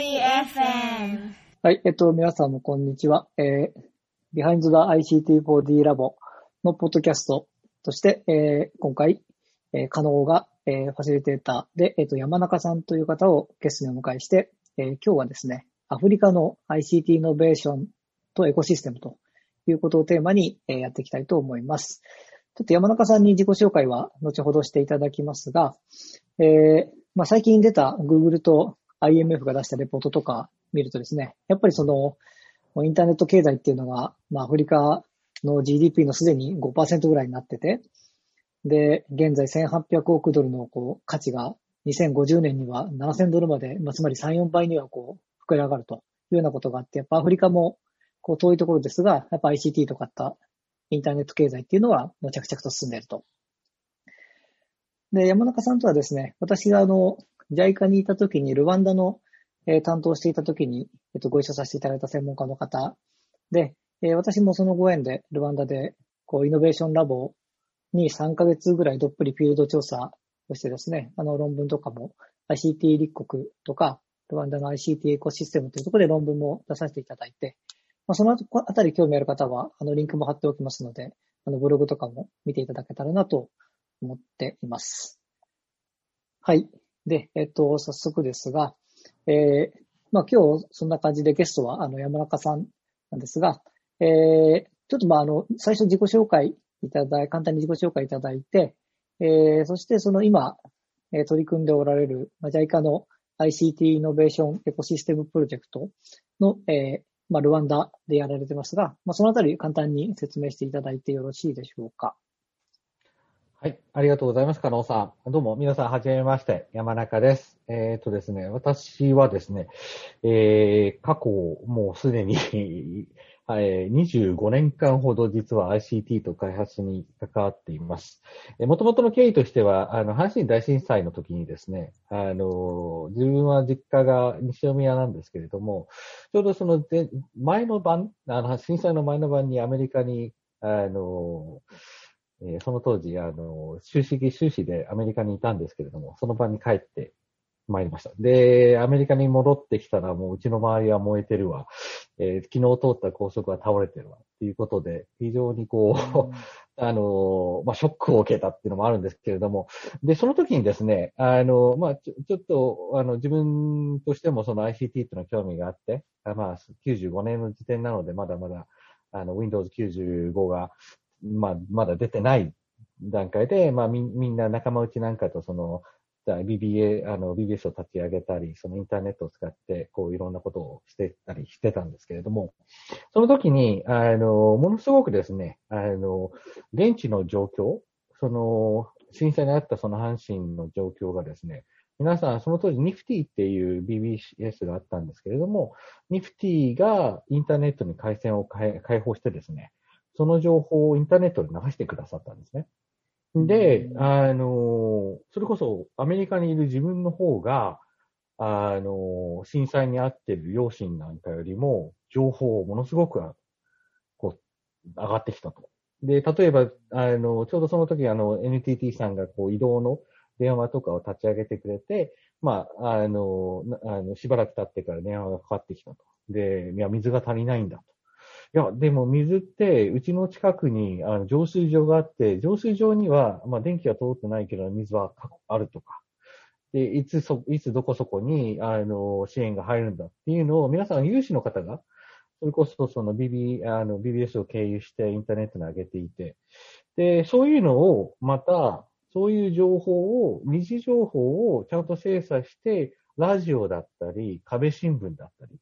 FM。はい、えっと、皆さんもこんにちは。えー、Behind the ICT4D ラボのポッドキャストとして、えー、今回、えー、可能が、えー、ファシリテーターで、えっ、と、山中さんという方をゲストにお迎えして、えー、今日はですね、アフリカの ICT イノベーションとエコシステムということをテーマに、えー、やっていきたいと思います。ちょっと山中さんに自己紹介は後ほどしていただきますが、えー、まあ、最近出た Google と IMF が出したレポートとか見るとですね、やっぱりその、インターネット経済っていうのが、まあ、アフリカの GDP のすでに5%ぐらいになってて、で、現在1800億ドルのこう価値が2050年には7000ドルまで、まあ、つまり3、4倍にはこう膨れ上がるというようなことがあって、やっぱアフリカもこう遠いところですが、やっぱ ICT とかったインターネット経済っていうのはもう着々と進んでいると。で、山中さんとはですね、私があの、JICA にいた時にルワンダの、えー、担当していた時に、えっと、ご一緒させていただいた専門家の方で、えー、私もそのご縁でルワンダで、こう、イノベーションラボに3ヶ月ぐらいどっぷりフィールド調査をしてですね、あの論文とかも ICT 立国とか、ルワンダの ICT エコシステムというところで論文も出させていただいて、まあ、そのあたり興味ある方は、あの、リンクも貼っておきますので、あの、ブログとかも見ていただけたらなと思っています。はい。で、えっと、早速ですが、えー、まあ今日そんな感じでゲストはあの山中さんなんですが、えー、ちょっとまああの、最初自己紹介いただい、簡単に自己紹介いただいて、えー、そしてその今、えー、取り組んでおられる、まあ、JICA の ICT イノベーションエコシステムプロジェクトの、えー、まあルワンダでやられてますが、まあそのあたり簡単に説明していただいてよろしいでしょうか。はい。ありがとうございます。加納さん。どうも、皆さん、はじめまして。山中です。えっ、とですね、私はですね、えー、過去、もうすでにはい、25年間ほど実は ICT と開発に関わっています。もともとの経緯としては、あの、阪神大震災の時にですね、あの、自分は実家が西宮なんですけれども、ちょうどその前の晩、あの、震災の前の晩にアメリカに、あの、えー、その当時、あの、修士、修士でアメリカにいたんですけれども、その場に帰ってまいりました。で、アメリカに戻ってきたら、もううちの周りは燃えてるわ。えー、昨日通った高速は倒れてるわ。っていうことで、非常にこう、あの、まあ、ショックを受けたっていうのもあるんですけれども、で、その時にですね、あの、まあ、ちょちょっと、あの、自分としてもその ICT っていうの興味があって、まあ、95年の時点なので、まだまだ、あの、Windows 95が、まあ、まだ出てない段階で、まあみ、みんな仲間内なんかとその、BBA、あの、BBS を立ち上げたり、そのインターネットを使って、こう、いろんなことをしてたりしてたんですけれども、その時に、あの、ものすごくですね、あの、現地の状況、その、震災にあったその阪神の状況がですね、皆さん、その当時、ニフティっていう BBS があったんですけれども、ニフティがインターネットに回線を開放してですね、その情報をインターネットで流してくださったんですね。で、あの、それこそアメリカにいる自分の方が、あの、震災に遭っている両親なんかよりも、情報をものすごく、こう、上がってきたと。で、例えば、あの、ちょうどその時、あの、NTT さんが、こう、移動の電話とかを立ち上げてくれて、まあ、あの、あのしばらく経ってから電話がかかってきたと。で、いや、水が足りないんだと。いや、でも水って、うちの近くにあの浄水場があって、浄水場には、まあ、電気は通ってないけど、水はあるとか。で、いつそ、いつどこそこに、あの、支援が入るんだっていうのを、皆さん有志の方が、それこそその BB、あの、BBS を経由してインターネットに上げていて、で、そういうのを、また、そういう情報を、二次情報をちゃんと精査して、ラジオだったり、壁新聞だったり、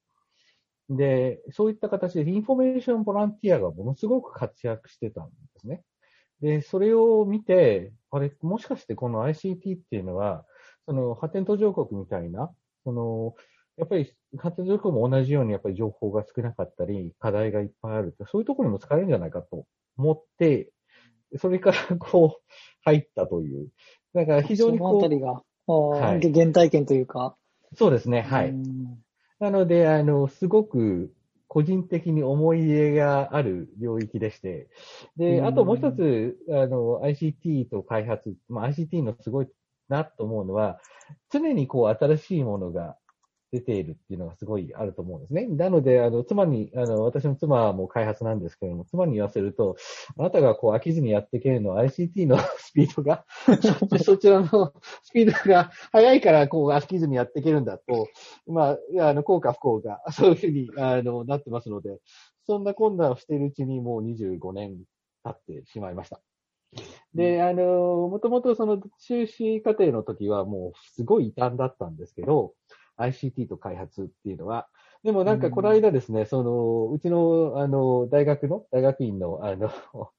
で、そういった形でインフォメーションボランティアがものすごく活躍してたんですね。で、それを見て、あれ、もしかしてこの ICT っていうのは、その発展途上国みたいな、その、やっぱり発展途上国も同じようにやっぱり情報が少なかったり、課題がいっぱいあると、そういうところにも使えるんじゃないかと思って、それからこう、入ったという。だから非常にこう。そのあたりが、はい、原体験というか。そうですね、はい。なので、あの、すごく個人的に思い入れがある領域でして、で、あともう一つ、あの、ICT と開発、まあ、ICT のすごいなと思うのは、常にこう新しいものが出ているっていうのがすごいあると思うんですね。なので、あの、妻に、あの、私の妻も開発なんですけれども、妻に言わせると、あなたがこう飽きずにやっていけるのは ICT のスピードが、そちらのスピードが速いからこう飽きずにやっていけるんだと、まあ、あの、効果不幸が、そういうふうに、あの、なってますので、そんな困難をしているうちにもう25年経ってしまいました。で、あの、もともとその修士課程の時はもうすごい異端だったんですけど、ICT と開発っていうのは。でもなんかこの間ですね、うん、その、うちの、あの、大学の、大学院の、あの、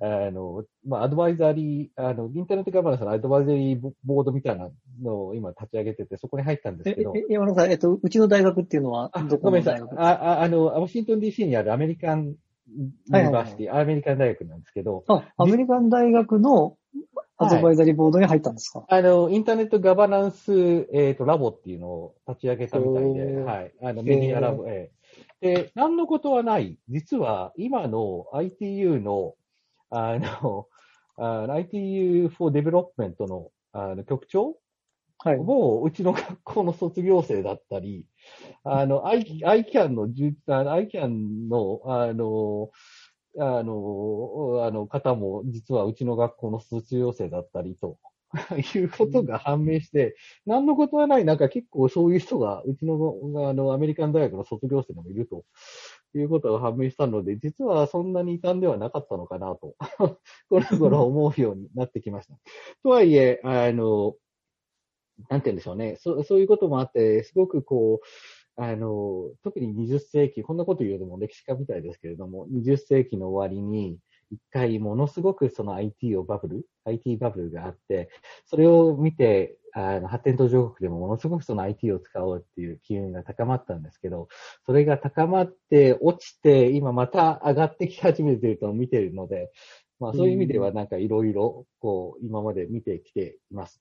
あの、まあ、アドバイザリー、あの、インターネットガバナンスのアドバイザリーボードみたいなのを今立ち上げてて、そこに入ったんですけど。え、山野さん、えっと、うちの大学っていうのはどこの大学あ、あ、あの、ワシントン DC にあるアメリカンユニバーシティ、アメリカン大学なんですけど。あ、アメリカン大学のアドバイザリーボードに入ったんですか、はい、あの、インターネットガバナンス、えっ、ー、と、ラボっていうのを立ち上げたみたいで、はい。あの、メディアラボ、えー、で、何のことはない。実は、今の ITU の、あの、あ ITU for Development のあの局長はい。もう、うちの学校の卒業生だったり、あの、ICAN の、ICAN の、あの、あの、あの方も実はうちの学校の卒業生だったりと いうことが判明して、何のことはない、なんか結構そういう人が、うちのあのアメリカン大学の卒業生でもいるということが判明したので、実はそんなに異端ではなかったのかなと、この頃思うようになってきました。とはいえ、あの、なんて言うんでしょうね。そそういうこともあって、すごくこう、あの、特に20世紀、こんなこと言うのも歴史家みたいですけれども、20世紀の終わりに、一回ものすごくその IT をバブル、IT バブルがあって、それを見て、あの発展途上国でもものすごくその IT を使おうっていう機運が高まったんですけど、それが高まって落ちて、今また上がってき始めてると見てるので、まあそういう意味ではなんかいろいろこう今まで見てきています。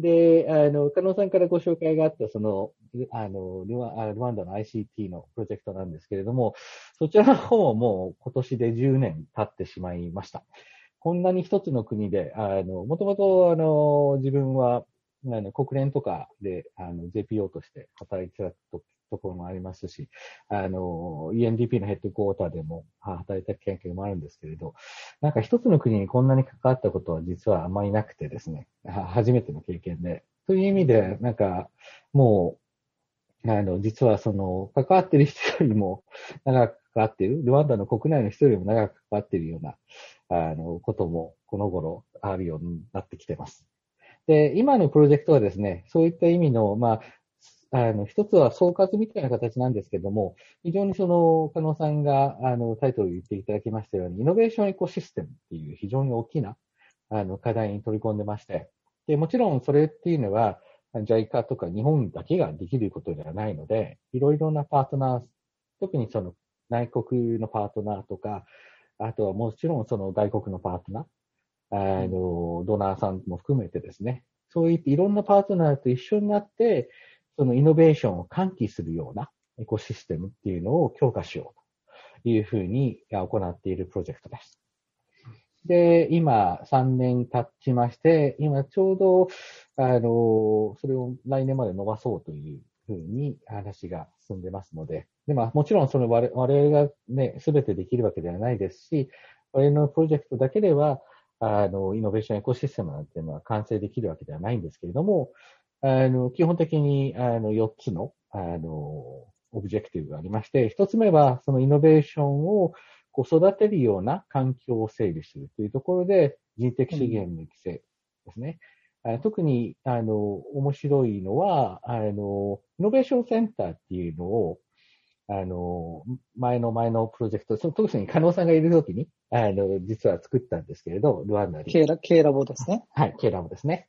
で、あの、加納さんからご紹介があった、その、あの、ルワルワンダの ICT のプロジェクトなんですけれども、そちらの方ももう今年で10年経ってしまいました。こんなに一つの国で、あの、もともと、あの、自分は、あの、国連とかで、あの、JPO として働いてたところもありますし、あの、UNDP のヘッドクォーターでも働いた経験もあるんですけれど、なんか一つの国にこんなに関わったことは実はあまりなくてですね、初めての経験で、という意味で、なんか、もう、あの、実はその、関わってる人よりも長く関わってる、ルワンダの国内の人よりも長く関わってるような、あの、ことも、この頃あるようになってきてます。で、今のプロジェクトはですね、そういった意味の、まあ、あの、一つは総括みたいな形なんですけども、非常にその、加納さんが、あの、タイトルを言っていただきましたように、イノベーションエコシステムっていう非常に大きな、あの、課題に取り込んでまして、で、もちろんそれっていうのは、JICA とか日本だけができることではないので、いろいろなパートナー、特にその内国のパートナーとか、あとはもちろんその外国のパートナー、あの、ドナーさんも含めてですね、そういっていろんなパートナーと一緒になって、そのイノベーションを喚起するようなエコシステムっていうのを強化しようというふうに行っているプロジェクトです。で、今3年経ちまして、今ちょうど、あの、それを来年まで伸ばそうというふうに話が進んでますので、で、まもちろんその我々がね、すべてできるわけではないですし、我々のプロジェクトだけでは、あの、イノベーションエコシステムなんていうのは完成できるわけではないんですけれども、あの、基本的に、あの、4つの、あの、 objective がありまして、1つ目は、そのイノベーションをこう育てるような環境を整備するというところで、人的資源の育成ですね。うん、特に、あの、面白いのは、あの、イノベーションセンターっていうのを、あの、前の前のプロジェクト、その特に加納さんがいるときに、あの、実は作ったんですけれど、ルワンダで。K ラ K ラボですね。はい、K ラボですね。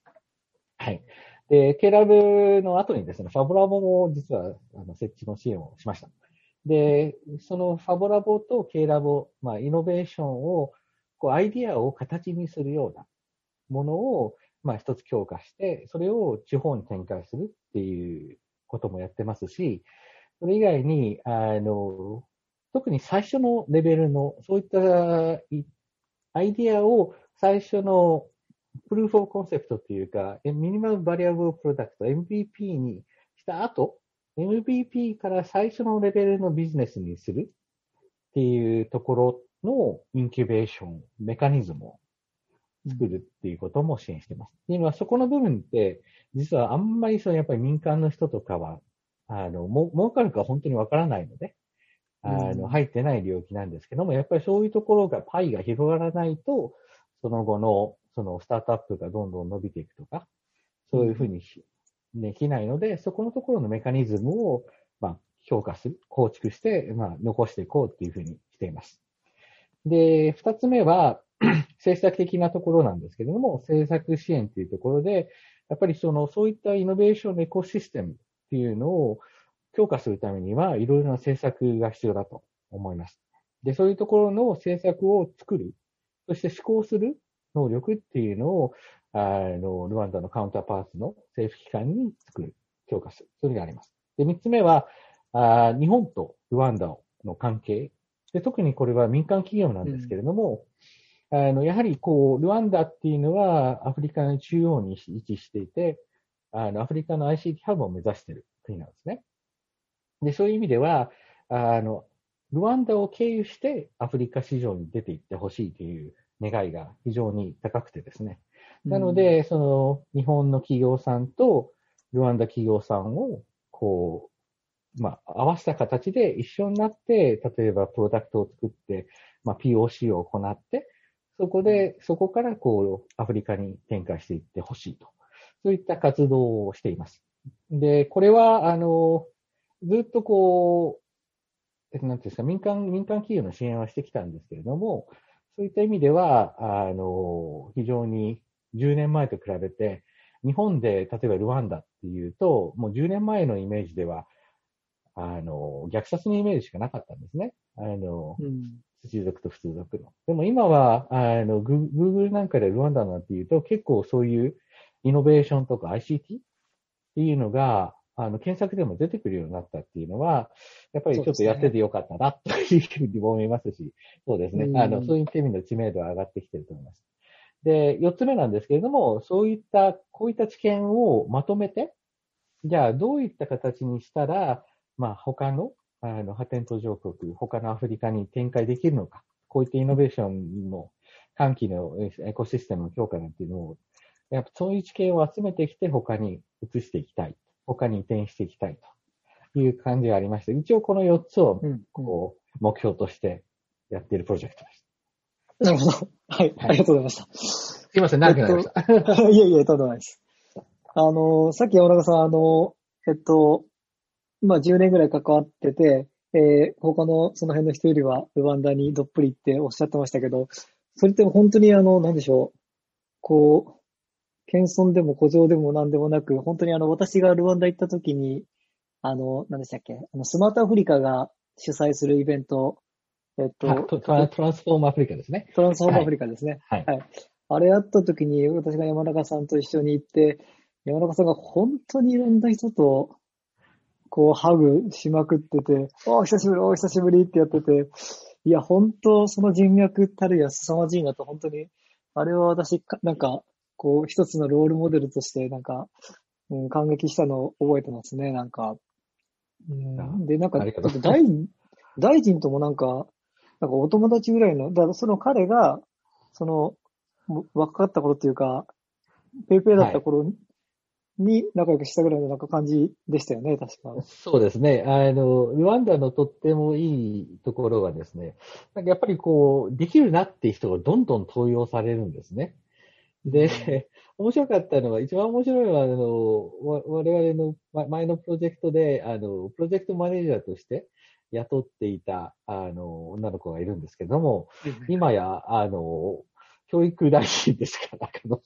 はい。で、K ラブの後にですね、ファブラボも実はあの設置の支援をしました。で、そのファブラボと K ラボ、まあ、イノベーションを、こう、アイディアを形にするようなものを、まあ、一つ強化して、それを地方に展開するっていうこともやってますし、それ以外に、あの、特に最初のレベルの、そういったアイディアを最初のプルーフォーコンセプトっていうか、ミニマムバリアブルプロダクト、MVP にした後 MVP から最初のレベルのビジネスにするっていうところのインキュベーション、メカニズムを作るっていうことも支援しています。うん、今、そこの部分って、実はあんまりそのやっぱり民間の人とかは、あの、も、儲かるか本当にわからないので、あの、入ってない領域なんですけども、やっぱりそういうところが、パイが広がらないと、その後の、そのスタートアップがどんどん伸びていくとか、そういうふうにできないので、そこのところのメカニズムを、まあ、評価する、構築して、まあ、残していこうっていうふうにしています。で、二つ目は、政策的なところなんですけれども、政策支援っていうところで、やっぱりその、そういったイノベーションのエコシステムっていうのを強化するためには、いろいろな政策が必要だと思います。で、そういうところの政策を作る、そして施行する能力っていうのを、あの、ルワンダのカウンターパーツの政府機関に作る、強化する。それがあります。で、三つ目は、あ日本とルワンダの関係。で、特にこれは民間企業なんですけれども、うん、あの、やはりこう、ルワンダっていうのはアフリカの中央に位置していて、あの、アフリカの ICT ハブを目指している国なんですね。で、そういう意味では、あの、ルワンダを経由してアフリカ市場に出ていってほしいという願いが非常に高くてですね。なので、その、日本の企業さんとルワンダ企業さんを、こう、まあ、合わせた形で一緒になって、例えばプロダクトを作って、まあ、POC を行って、そこで、そこからこう、アフリカに展開していってほしいと。そういった活動をしています。で、これは、あの、ずっとこう、なんていうんですか、民間、民間企業の支援はしてきたんですけれども、そういった意味では、あの、非常に10年前と比べて、日本で例えばルワンダっていうと、もう10年前のイメージでは、あの、虐殺のイメージしかなかったんですね。あの、うん、土族と普通族の。でも今は、あの、グーグルなんかでルワンダなんていうと、結構そういうイノベーションとか ICT っていうのが、あの、検索でも出てくるようになったっていうのは、やっぱりちょっとやっててよかったな、というふうに思いますし、そうですね。あの、そういった意味の知名度は上がってきてると思います。で、四つ目なんですけれども、そういった、こういった知見をまとめて、じゃあどういった形にしたら、まあ他の、あの、発展途上国、他のアフリカに展開できるのか、こういったイノベーションの歓喜のエコシステムの強化なんていうのを、やっぱそういう知見を集めてきて他に移していきたい。他に移転していきたいという感じがありまして、一応この4つを、こう、目標としてやっているプロジェクトです。なるほど。はい。ありがとうございました。すいません、長くなりました。いやいや、とんでもないです。あの、さっき山中さん、あの、えっと、まあ10年ぐらい関わってて、えー、他のその辺の人よりはルワンダにどっぷりっておっしゃってましたけど、それって本当にあの、なんでしょう。こう、謙遜でも古城でも何でもなく、本当にあの、私がルワンダ行った時に、あの、何でしたっけあの、スマートアフリカが主催するイベント、えっと、トランスフォームアフリカですね。トランスフォームアフリカですね。はい。はい、あれやった時に、私が山中さんと一緒に行って、山中さんが本当にいろんな人と、こう、ハグしまくってて、お久しぶり、お久しぶりってやってて、いや、本当、その人脈たるや凄まじいなと、本当に、あれは私、なんか、こう、一つのロールモデルとして、なんか、うん、感激したのを覚えてますね、なんか。うん、で、なんか、大大臣ともなんか、なんかお友達ぐらいの、だからその彼が、その、若かった頃っていうか、ペイペイだった頃に仲良くしたぐらいのなんか感じでしたよね、確か。そうですね。あの、ルワンダのとってもいいところはですね、なんかやっぱりこう、できるなっていう人がどんどん登用されるんですね。で、面白かったのは、一番面白いのは、あの、我々の前のプロジェクトで、あの、プロジェクトマネージャーとして雇っていた、あの、女の子がいるんですけども、今や、あの、教育大臣ですから、彼女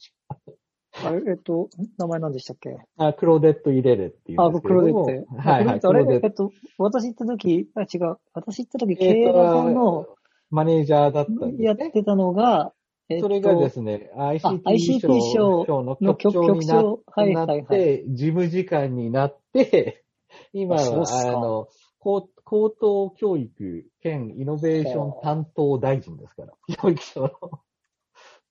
あれ、えっと、名前何でしたっけ？あ、クロデット・イレレっていうあ、クロデット。はい、はい。あれ、えっと、私行った時、あ、違う。私行った時、経営の、マネージャーだったね、やってたのが、えっと、それがですね、ICT 賞の局長になって、はいはいはい、事務次官になって、今は、あの、高高等教育兼イノベーション担当大臣ですから、教育省の。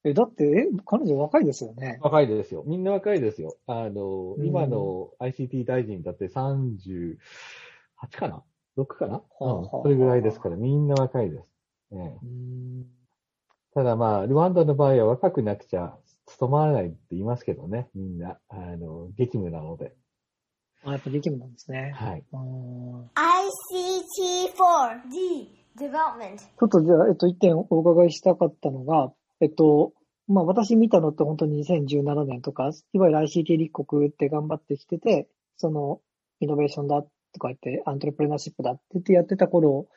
え、だって、え、彼女若いですよね。若いですよ。みんな若いですよ。あの、うん今の ICT 大臣だって38かな ?6 かな、うんそれぐらいですから、みんな若いです。ええうんただまあ、ルワンダの場合は若くなくちゃ務まらないって言いますけどね、みんな。あの、激務なので。あ、やっぱ激務なんですね。はい。うん ICT4D development. ちょっとじゃあ、えっと、一点お伺いしたかったのが、えっと、まあ私見たのって本当に2017年とか、いわゆる ICT 立国って頑張ってきてて、その、イノベーションだとか言って、アントレプレナーシップだって言ってやってた頃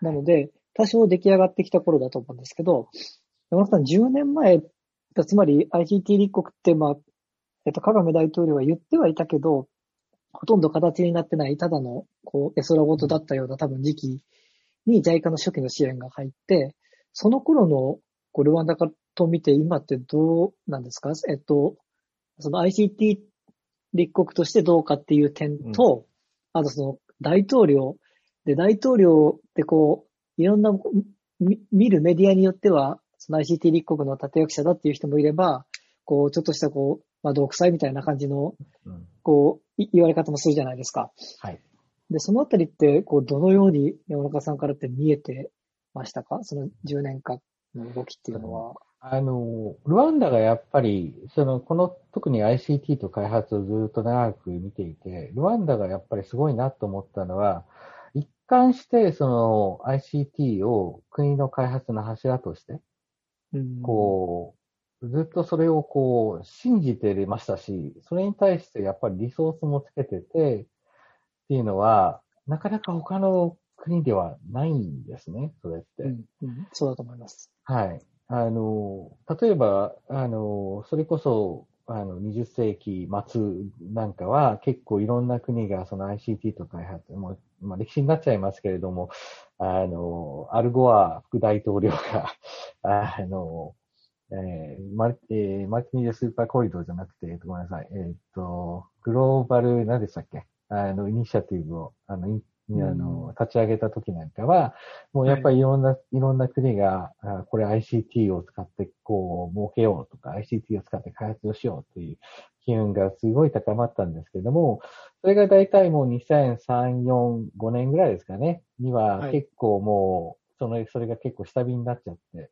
なので、多少出来上がってきた頃だと思うんですけど、山田さん10年前、つまり ICT 立国って、まあ、えっと、カガメ大統領は言ってはいたけど、ほとんど形になってない、ただの、こう、絵空事だったような多分時期に JICA の初期の支援が入って、その頃のこうルワンダ化と見て今ってどうなんですか？えっと、その ICT 立国としてどうかっていう点と、あとその大統領、で、大統領ってこう、いろんなみ見るメディアによっては、その ICT 立国の立役者だっていう人もいれば、こう、ちょっとしたこう、まあ、独裁みたいな感じの、うん。こう、い言われ方もするじゃないですか。はい。で、そのあたりって、こう、どのように山中さんからって見えてましたか？その10年間の動きっていうのは。あの、ルワンダがやっぱり、その、この、特に ICT と開発をずっと長く見ていて、ルワンダがやっぱりすごいなと思ったのは、一貫して、その ICT を国の開発の柱として、うん、こう、ずっとそれをこう、信じてましたし、それに対してやっぱりリソースもつけてて、っていうのは、なかなか他の国ではないんですね、それって。うん、うん、そうだと思います。はい。あの、例えば、あの、それこそ、あの、20世紀末なんかは結構いろんな国がその ICT と開発、もう、まあ歴史になっちゃいますけれども、あの、アルゴア副大統領が、あの、えーマルえーマルティニースーパーコリドーじゃなくて、ごめんなさい、えっ、と、グローバル、何でしたっけ？あの、イニシアティブを、あの、あの、立ち上げた時なんかは、もうやっぱりい。ろんな、い、ろんな国が、あこれ ICT を使ってこう、儲けようとか、ICT を使って開発をしようという機運がすごい高まったんですけども、それが大体もう2003、4、5年ぐらいですかね、にははい。結構もう、その、それが結構下火になっちゃって、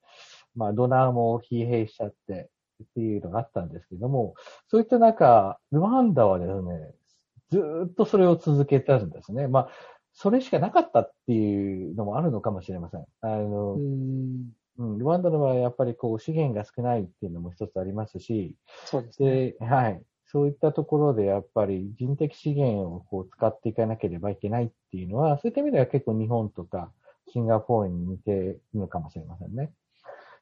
まあ、ドナーも疲弊しちゃって、っていうのがあったんですけども、そういった中、ルワンダはですね、ずーっとそれを続けたんですね。まあ、それしかなかったっていうのもあるのかもしれません。あの、うん、うん、ルワンダの場合はやっぱりこう資源が少ないっていうのも一つありますし、そうですね。で、はい。そういったところでやっぱり人的資源をこう使っていかなければいけないっていうのは、そういった意味では結構日本とかシンガポールに似ているのかもしれませんね。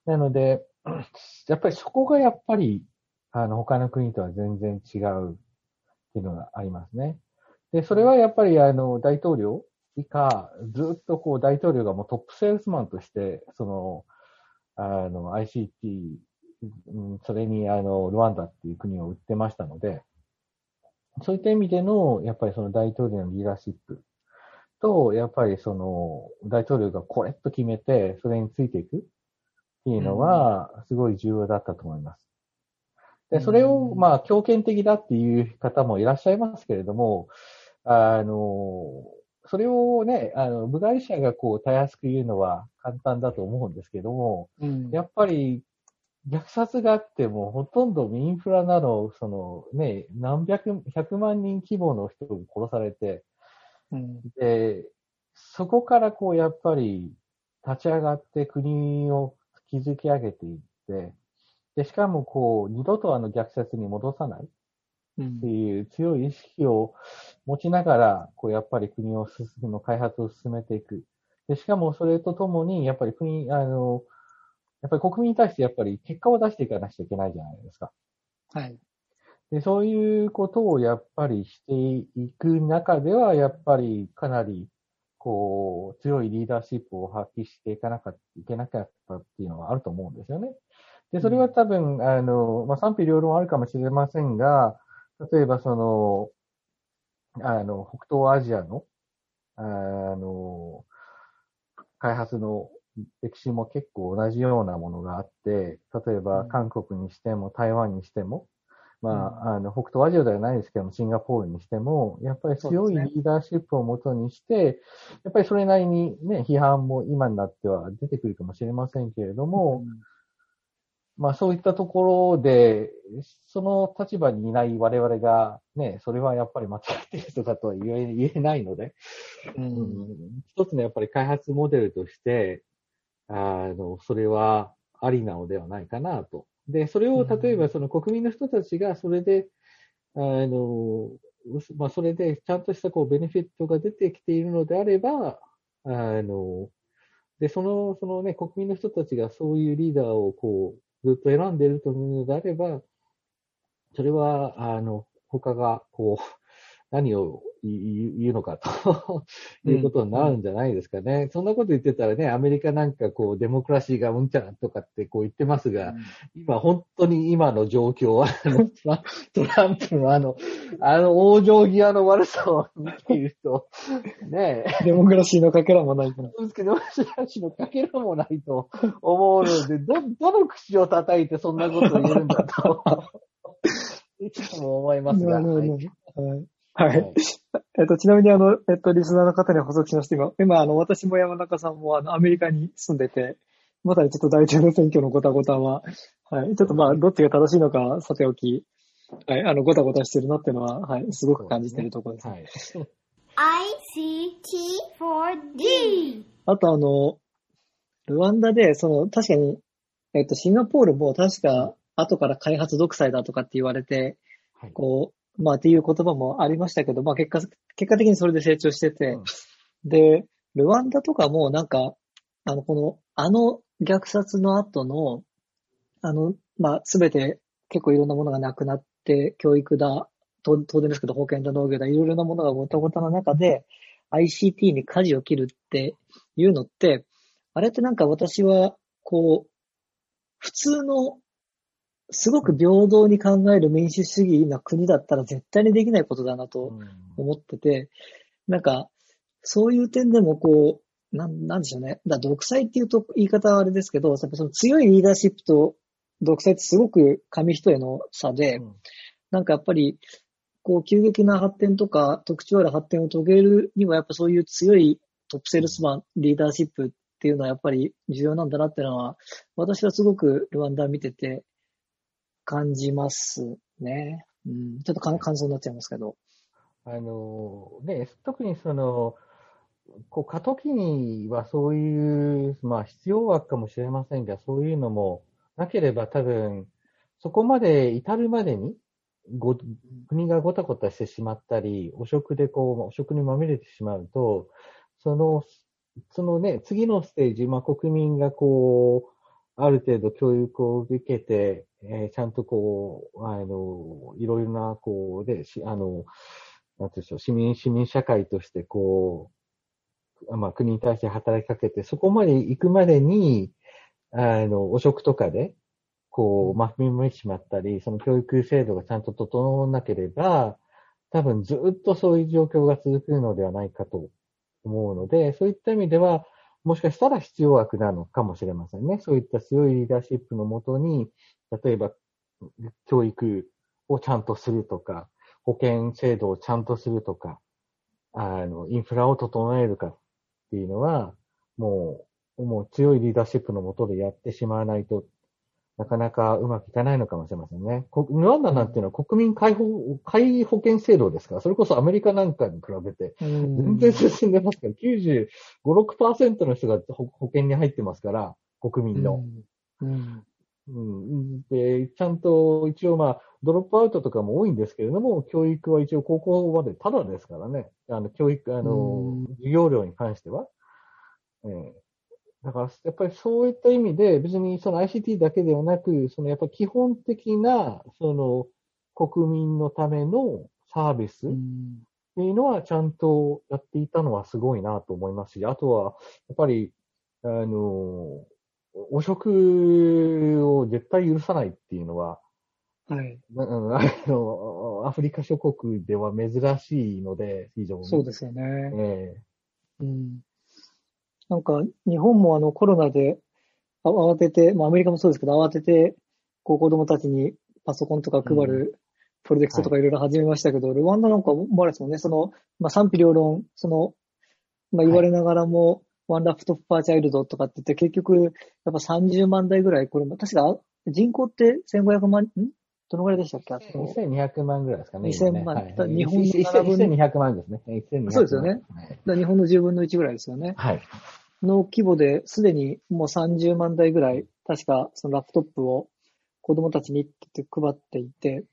なので、やっぱりそこがやっぱり、あの、他の国とは全然違うっていうのがありますね。で、それはやっぱりあの、大統領以下、ずっとこう大統領がもうトップセールスマンとして、その、あの、ICT、うんそれにあの、ルワンダっていう国を売ってましたので、そういった意味での、やっぱりその大統領のリーダーシップと、やっぱりその、大統領がこれっと決めて、それについていくっていうのは、すごい重要だったと思います。で、それを、うんまあ、強権的だっていう方もいらっしゃいますけれども、あの、それをね、あの、部外者がこう、たやすく言うのは簡単だと思うんですけども、うん、やっぱり、虐殺があっても、ほとんどインフラなど、そのね、何百、百万人規模の人が殺されて、うん、で、そこからこう、やっぱり、立ち上がって国を築き上げていって、で、しかもこう、二度とあの虐殺に戻さないっうんていう強い意識を持ちながら、こう、やっぱり国を進む、の開発を進めていく。で、しかもそれとともに、やっぱり国、あの、やっぱり国民に対してやっぱり結果を出していかなくちゃいけないじゃないですか。はい。で、そういうことをやっぱりしていく中では、やっぱりかなり、こう、強いリーダーシップを発揮していかなきゃいけなかったっていうのがあると思うんですよね。で、それは多分、あの、まあ、賛否両論あるかもしれませんが、例えばその、あの、北東アジアの、あの、開発の歴史も結構同じようなものがあって、例えばうん。韓国にしても台湾にしても、まあ、あの、北東アジアではないですけども、シンガポールにしても、やっぱり強いリーダーシップをもとにして、やっぱりそれなりにね、批判も今になっては出てくるかもしれませんけれども、まあそういったところで、その立場にいない我々が、ね、それはやっぱり間違っているとかとは言え 言えないので、うんうん一つのやっぱり開発モデルとして、あの、それはありなのではないかなと。で、それを例えばその国民の人たちがそれで、あの、まあそれでちゃんとしたこうベネフィットが出てきているのであれば、あの、で、その、そのね、国民の人たちがそういうリーダーをこう、ずっと選んでるというのであれば、それは、あの、他が、こう、何を言うのかと。いうことになるんじゃないですかね。そんなこと言ってたらね、アメリカなんかこう、デモクラシーがうんちゃらとかってこう言ってますが、今本当に今の状況は、あのトランプのあの、あの往生際の悪さを見ていると、ねえ、デモクラシーのかけらもないから。ですけど、私のかけらもないと。思うので、ど、どの口を叩いてそんなことを言えるんだと、いつも思いますが。なるほどはいはい。はい。えっと、ちなみにあの、えっと、リスナーの方に補足しまして、今、今、あの、私も山中さんもあの、アメリカに住んでて、まさにちょっと大統領選挙のごたごたは、はい。ちょっとまあ、どっちが正しいのか、さておき、はい。あの、ごたごたしてるなっていうのは、はい。すごく感じてるところです。はい。ICT4D. あとあの、ルワンダで、その、確かに、えっと、シンガポールも確か、後から開発独裁だとかって言われて、はいこう、まあっていう言葉もありましたけど、まあ結果、結果的にそれで成長してて、うん。で、ルワンダとかもなんか、あの、この、あの虐殺の後の、あの、まあすべて結構いろんなものがなくなって、教育だ、と当然ですけど保健だ農業だ、いろいろなものがごたごたの中で、ICT に舵を切るっていうのって、あれってなんか私は、こう、普通の、すごく平等に考える民主主義な国だったら絶対にできないことだなとうん思ってて、なんか、そういう点でもこう、なん、なんでしょうね。だから独裁っていうと言い方はあれですけど、やっぱその強いリーダーシップと独裁ってすごく紙一重の差で、うんなんかやっぱり、こう、急激な発展とか、特徴ある発展を遂げるには、やっぱそういう強いトップセールスマン、リーダーシップっていうのはやっぱり重要なんだなっていうのは、私はすごくルワンダ見てて感じますね。うん、ちょっとか感想になっちゃいますけど。あの、ね、特にその、こう、過渡期にはそういう、まあ必要枠かもしれませんが、そういうのもなければ多分、そこまで至るまでに、ご、国がごたごたしてしまったり、汚職でこう、汚職にまみれてしまうと、その、そのね、次のステージ、まあ国民がこう、ある程度教育を受けて、えーちゃんとこう、あの、いろいろな、こう、で、しあの、なんていうんでしょう、市民、市民社会として、こう、まあ、国に対して働きかけて、そこまで行くまでに、あの、汚職とかで、こう、まみめてしまったり、その教育制度がちゃんと整わなければ、多分ずっとそういう状況が続くのではないかと思うので、そういった意味では、もしかしたら必要枠なのかもしれませんね。そういった強いリーダーシップのもとに、例えば、教育をちゃんとするとか、保険制度をちゃんとするとか、あの、インフラを整えるかっていうのは、もう、もう強いリーダーシップのもとでやってしまわないと、なかなかうまくいかないのかもしれませんね。こルワンダなんていうのは国民皆保皆保険制度ですから、それこそアメリカなんかに比べて、全然進んでますから、95、6%の人が保保険に入ってますから、国民の。うんうんうん。で、ちゃんと一応まあ、ドロップアウトとかも多いんですけれども、教育は一応高校までタダですからね。あの、教育、あのうん、授業料に関しては。ええだから、やっぱりそういった意味で、別にその ICT だけではなく、そのやっぱり基本的な、その、国民のためのサービスっうんていうのはちゃんとやっていたのはすごいなと思いますし、あとは、やっぱり、あの、汚職を絶対許さないっていうのは、はい。な あのあのアフリカ諸国では珍しいので、非常に。そうですよね。えうん。なんか、日本もあのコロナであ慌てて、まあアメリカもそうですけど、慌てて、こう子供たちにパソコンとか配るプロジェクトとかいろいろ始めましたけど、ルワンダなんかもあれですもんね、その、まあ賛否両論、その、まあ言われながらも、 One Laptop per Child とかって言って、結局、やっぱ30万台ぐらい、これ、確か人口って1500万、んどのぐらいでしたっけあと2200万ぐらいですかね。2000万はいだから日本の7分1200万ですね。1200万そうですよねはい日本の10分の1ぐらいですよね。はい。の規模で、すでにもう30万台ぐらい、確かそのラップトップを子供たちにって配っていて、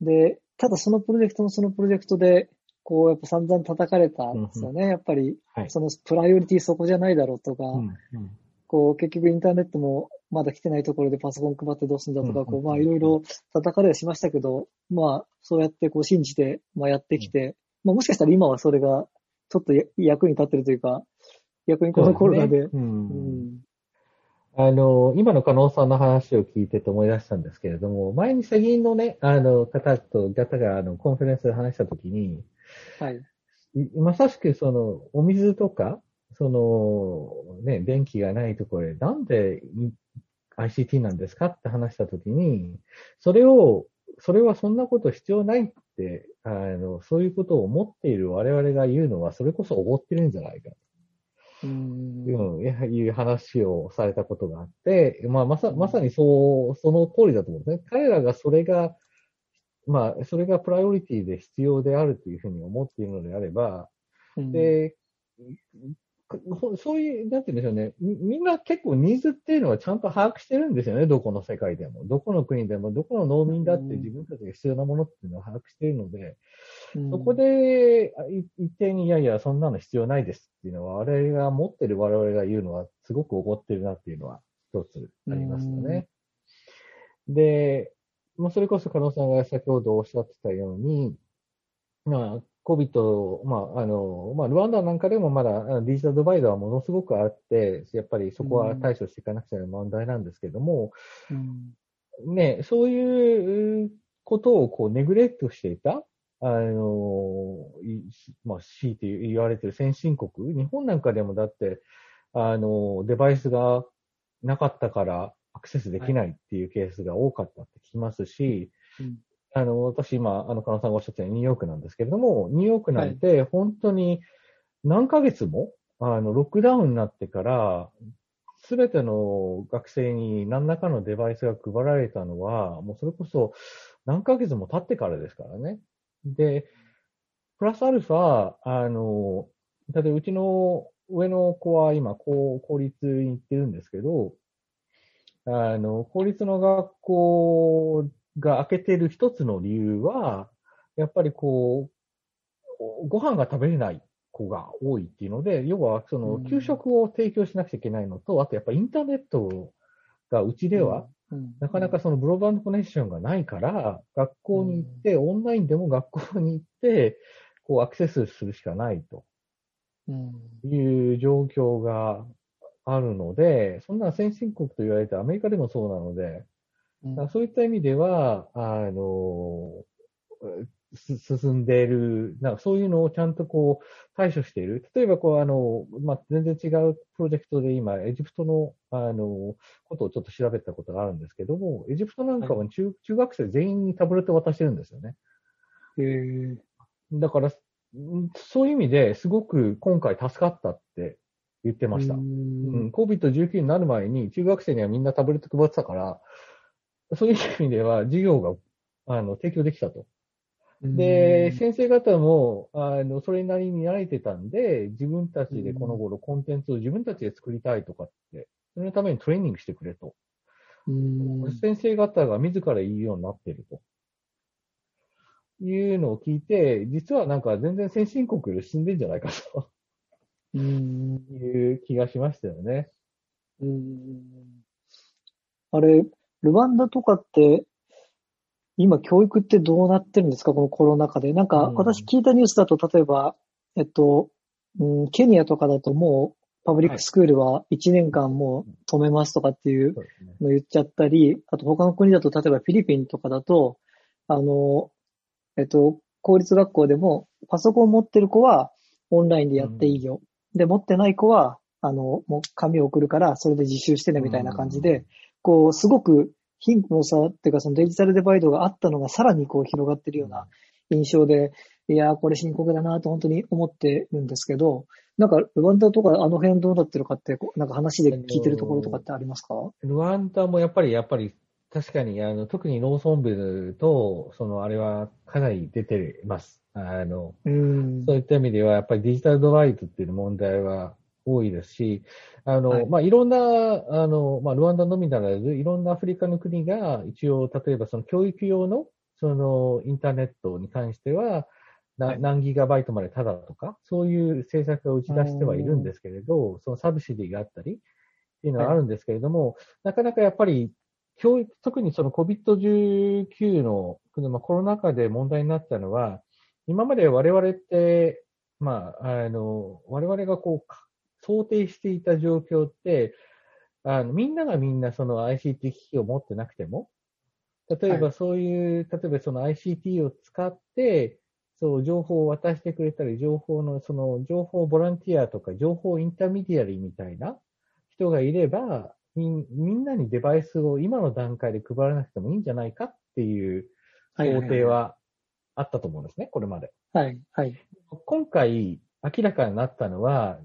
で、ただそのプロジェクトもそのプロジェクトで、こうやっぱ散々叩かれたんですよね。やっぱり、はい。そのプライオリティそこじゃないだろうとか、うんうんこう結局インターネットもまだ来てないところでパソコン配ってどうすんだとか、うんこうまあいろいろ叩かれはしましたけど、まあそうやってこう信じて、まあやってきて、まあもしかしたら今はそれがちょっとや役に立ってるというか、逆にこのコロナで、そうすね。うん。うん。あの、今の加納さんの話を聞いてて思い出したんですけれども、前に世銀のね、あの、方と、方が、あの、 conference で話したときに、はい。いまさしくその、お水とか、その、ね、電気がないところで、なんでい ICT なんですかって話したときに、それを、それはそんなこと必要ないって、あの、そういうことを思っている我々が言うのは、それこそおごってるんじゃないか。うんいう話をされたことがあって、まあ、まさ、まさにそう、その通りだと思うんですね。彼らがそれが、まあ、それがプライオリティで必要であるというふうに思っているのであれば、うんで、ほそういう、なんて言うんでしょうね。みみんな結構ニーズっていうのはちゃんと把握してるんですよね。どこの世界でも。どこの国でも、どこの農民だって自分たちが必要なものっていうのを把握しているので、うんそこで、一定に、いやいや、そんなの必要ないですっていうのは、我々が持ってる我々が言うのは、すごく怒ってるなっていうのは、一つありますよね。で、まあ、それこそ、加納さんが先ほどおっしゃってたように、まあ、COVID、まあ、あの、まあ、ルワンダなんかでもまだデジタルドバイドはものすごくあって、やっぱりそこは対処していかなくちゃいけない問題なんですけども、うん。ね、そういうことをこうネグレクトしていた、あの、いまあ、強いて言われてる先進国、日本なんかでもだって、あの、デバイスがなかったからアクセスできないっていうケースが多かったって聞きますし、うんあの、私今、あの、加納さんがおっしゃったようにニューヨークなんですけれども、ニューヨークなんて本当に何ヶ月も、あの、ロックダウンになってから、すべての学生に何らかのデバイスが配られたのは、もうそれこそ何ヶ月も経ってからですからね。で、プラスアルファ、あの、例えばうちの上の子は今、こう、公立に行ってるんですけど、あの、公立の学校が開けてる一つの理由は、やっぱりこう、ご飯が食べれない子が多いっていうので、要はそのうん。給食を提供しなくちゃいけないのと、あとやっぱインターネットがうちでは、うん。なかなかそのブロードバンドコネクションがないから、学校に行って、オンラインでも学校に行って、こうアクセスするしかないと。うん。いう状況があるので、そんな先進国と言われてアメリカでもそうなので、そういった意味では、あの、す進んでいる、なんかそういうのをちゃんとこう対処している。例えばこうあの、まあ、全然違うプロジェクトで今、エジプトのあの、ことをちょっと調べたことがあるんですけども、エジプトなんかは中,、中学生全員にタブレット渡してるんですよね。へえだから、んそういう意味ですごく今回助かったって言ってました。ううんん、COVID-19 になる前に中学生にはみんなタブレット配ってたから、そういう意味では授業が、あの、提供できたと。で、先生方も、あの、それなりに慣れてたんで、自分たちでこの頃コンテンツを自分たちで作りたいとかって、そのためにトレーニングしてくれと。うん先生方が自ら言うようになっていると。いうのを聞いて、実はなんか全然先進国より進んでんじゃないかとうんいう気がしましたよね。うんあれ、ルワンダとかって、今教育ってどうなってるんですか？このコロナ禍で。なんか、うん私聞いたニュースだと、例えば、えっと、うん、ケニアとかだともう、パブリックスクールは1年間もう止めますとかっていう。の言っちゃったり、あと他の国だと、例えばフィリピンとかだと、あの、えっと、公立学校でもパソコンを持ってる子はオンラインでやっていいよ。で、持ってない子はあの、もう紙を送るから、それで自習してねみたいな感じで、こう、すごく貧富の差っていうか、そのデジタルデバイドがあったのがさらにこう広がってるような印象で、いやー、これ深刻だなと本当に思ってるんですけど、なんか、ルワンダとかあの辺どうなってるかって、なんか話で聞いてるところとかってありますか？ルワンダもやっぱり、やっぱり、確かに、あの、特に農村部と、その、あれはかなり出てます。あの、うん。そういった意味では、やっぱりデジタルドバイドっていう問題は多いですし、あの、はい。まあ、いろんな、あの、まあ、ルワンダのみならず、いろんなアフリカの国が、一応、例えばその教育用の、その、インターネットに関しては、何ギガバイトまでタダとか、そういう政策を打ち出してはいるんですけれど、そのサブシディがあったりっていうのはあるんですけれども、なかなかやっぱり、教育、特にその COVID-19 の、まあコロナ禍で問題になったのは、今まで我々って、まあ、あの、我々がこうか、想定していた状況って、あの、みんながみんなその ICT 機器を持ってなくても、例えはばそういう、例えばその ICT を使って、そう、情報を渡してくれたり、情報の、その、情報ボランティアとか、情報 intermediary みたいな人がいれば、みんみんなにデバイスを今の段階で配らなくてもいいんじゃないかっていう想定はあったと思うんですね、これまで。はい、はい。今回明らかになったのは、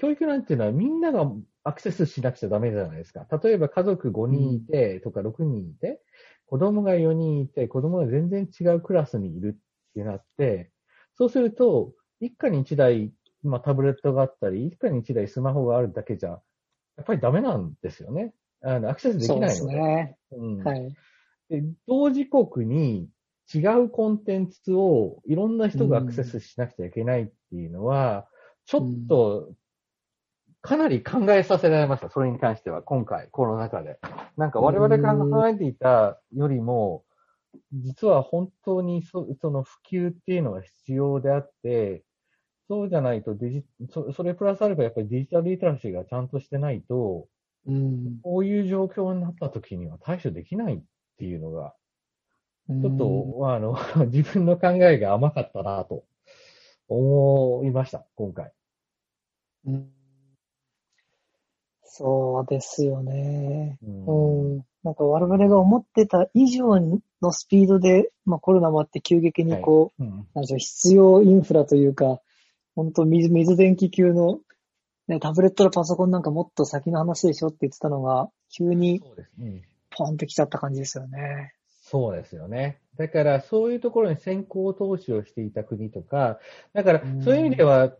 教育なんていうのはみんながアクセスしなくちゃダメじゃないですか。例えば家族5人いてとか6人いて、子供が4人いて、子供が全然違うクラスにいるってなって、そうすると、一家に一台、まあ、タブレットがあったり、一家に一台スマホがあるだけじゃ、やっぱりダメなんですよね。あの、アクセスできそうですないので。ね。うんはい。で同時刻に違うコンテンツをいろんな人がアクセスしなくちゃいけないっていうのは、ちょっと、かなり考えさせられました。それに関しては、今回、コロナ禍で。なんか我々が考えていたよりも、実は本当にそその普及っていうのが必要であって、そうじゃないとデジそ、それプラスアルファやっぱりデジタルリテラシーがちゃんとしてないと、うん。こういう状況になった時には対処できないっていうのが、ちちょっと、あの、自分の考えが甘かったなと思いました、今回。うんそうですよね。うんうん。なんか我々が思ってた以上のスピードで、まあコロナもあって急激にこう、うんなんでしょう、必要インフラというか、本当水、水電気級の、ね、タブレットとパソコンなんかもっと先の話でしょって言ってたのが、急にポンってきちゃった感じですよね。そうですよね。だから、そういうところに先行投資をしていた国とか、だからうん、そういう意味では、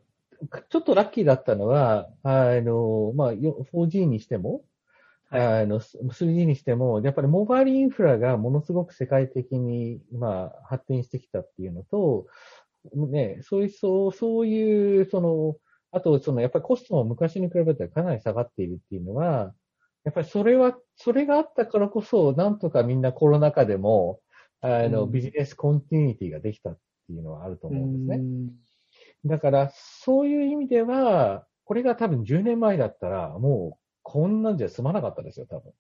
ちょっとラッキーだったのは、あの、まあ、よ 4G にしても、はい。あの、3G にしても、やっぱりモバイルインフラがものすごく世界的に、まあ、発展してきたっていうのと、ね、そういう、そう、そういう、その、あと、その、やっぱりコストも昔に比べてかなり下がっているっていうのは、やっぱりそれは、それがあったからこそ、なんとかみんなコロナ禍でも、あの、うん。ビジネスコンティニティができたっていうのはあるとう思うんですね。んだから、そういう意味では、これが多分10年前だったら、もう、こんなんじゃ済まなかったですよ、多分。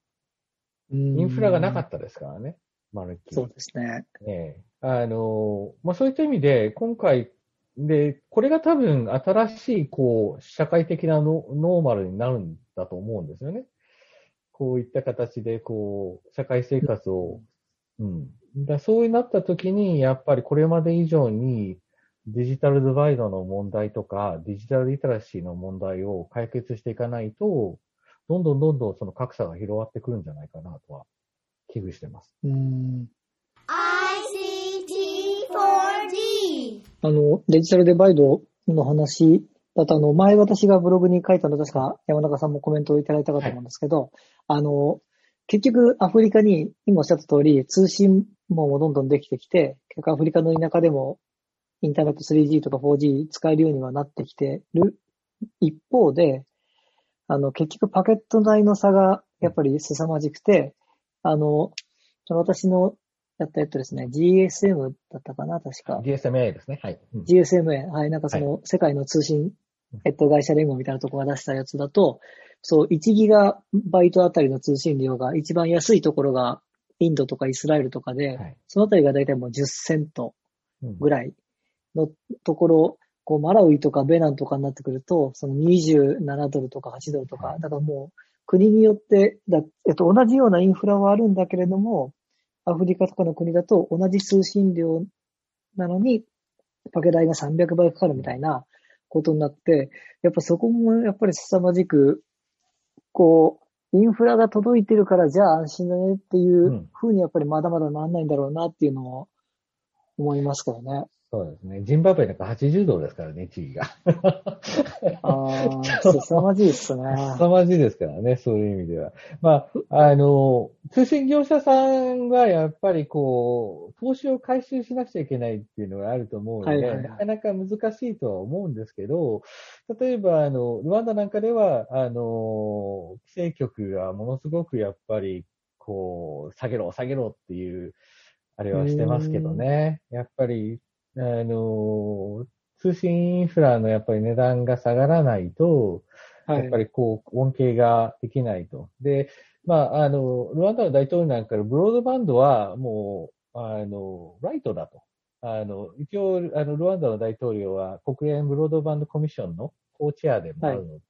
インフラがなかったですからね。まるっきりそうですね。ええあの、まあ、そういった意味で、今回、で、これが多分新しい、こう、社会的なノノーマルになるんだと思うんですよね。こういった形で、こう、社会生活を、うん。だそうなった時に、やっぱりこれまで以上に、デジタルデバイドの問題とか、デジタルリテラシーの問題を解決していかないと、どんどんどんどんその格差が広がってくるんじゃないかなとは、危惧してます。うん。ICT4D. あの、デジタルデバイドの話だと、あの、前私がブログに書いたの、確か山中さんもコメントをいただいたかと思うんですけど、あの、結局アフリカに今おっしゃった通り通信網もどんどんできてきて、結局アフリカの田舎でもインターネット 3G とか 4G 使えるようにはなってきてる。一方で、あの、結局パケット代の差がやっぱり凄まじくて、あの、私のやったやつですね、GSM だったかな、確か。DSMA ですね。はい。うん。GSMA、はい、なんかその世界の通信、えっと、会社連合みたいなところが出したやつだと、そう、1ギガバイトあたりの通信量が一番安いところがインドとかイスラエルとかで、はい。そのあたりがだいたいもう10セントうんぐらいのところ、こう、マラウイとかベナンとかになってくると、その27ドルとか8ドルとか、だからもう、国によってだ、えっと、同じようなインフラはあるんだけれども、アフリカとかの国だと同じ通信量なのに、パケ代が300倍かかるみたいなことになって、やっぱそこもやっぱり凄まじく、こう、インフラが届いてるからじゃあ安心だねっていうふうにやっぱりまだまだなんないんだろうなっていうのを思いますからね。そうですね。ジンバブエなんか80度ですからね、地位が。ああ、凄まじいですね。凄まじいですからね、そういう意味では。まあ、あの、通信業者さんはやっぱりこう、投資を回収しなくちゃいけないっていうのがあると思うので、はいはいはい、なかなか難しいとは思うんですけど、例えば、あの、ルワンダなんかでは、あの、規制局がものすごくやっぱり、こう、下げろ、下げろっていう、あれはしてますけどね。やっぱり、あの、通信インフラのやっぱり値段が下がらないと、やっぱりこう、恩恵ができないと。で、まあ、あの、ルワンダの大統領なんかのブロードバンドはもう、あの、ライトだと。あの、一応、あの、ルワンダの大統領は国連ブロードバンドコミッションのコーチェアでもあるので、はい、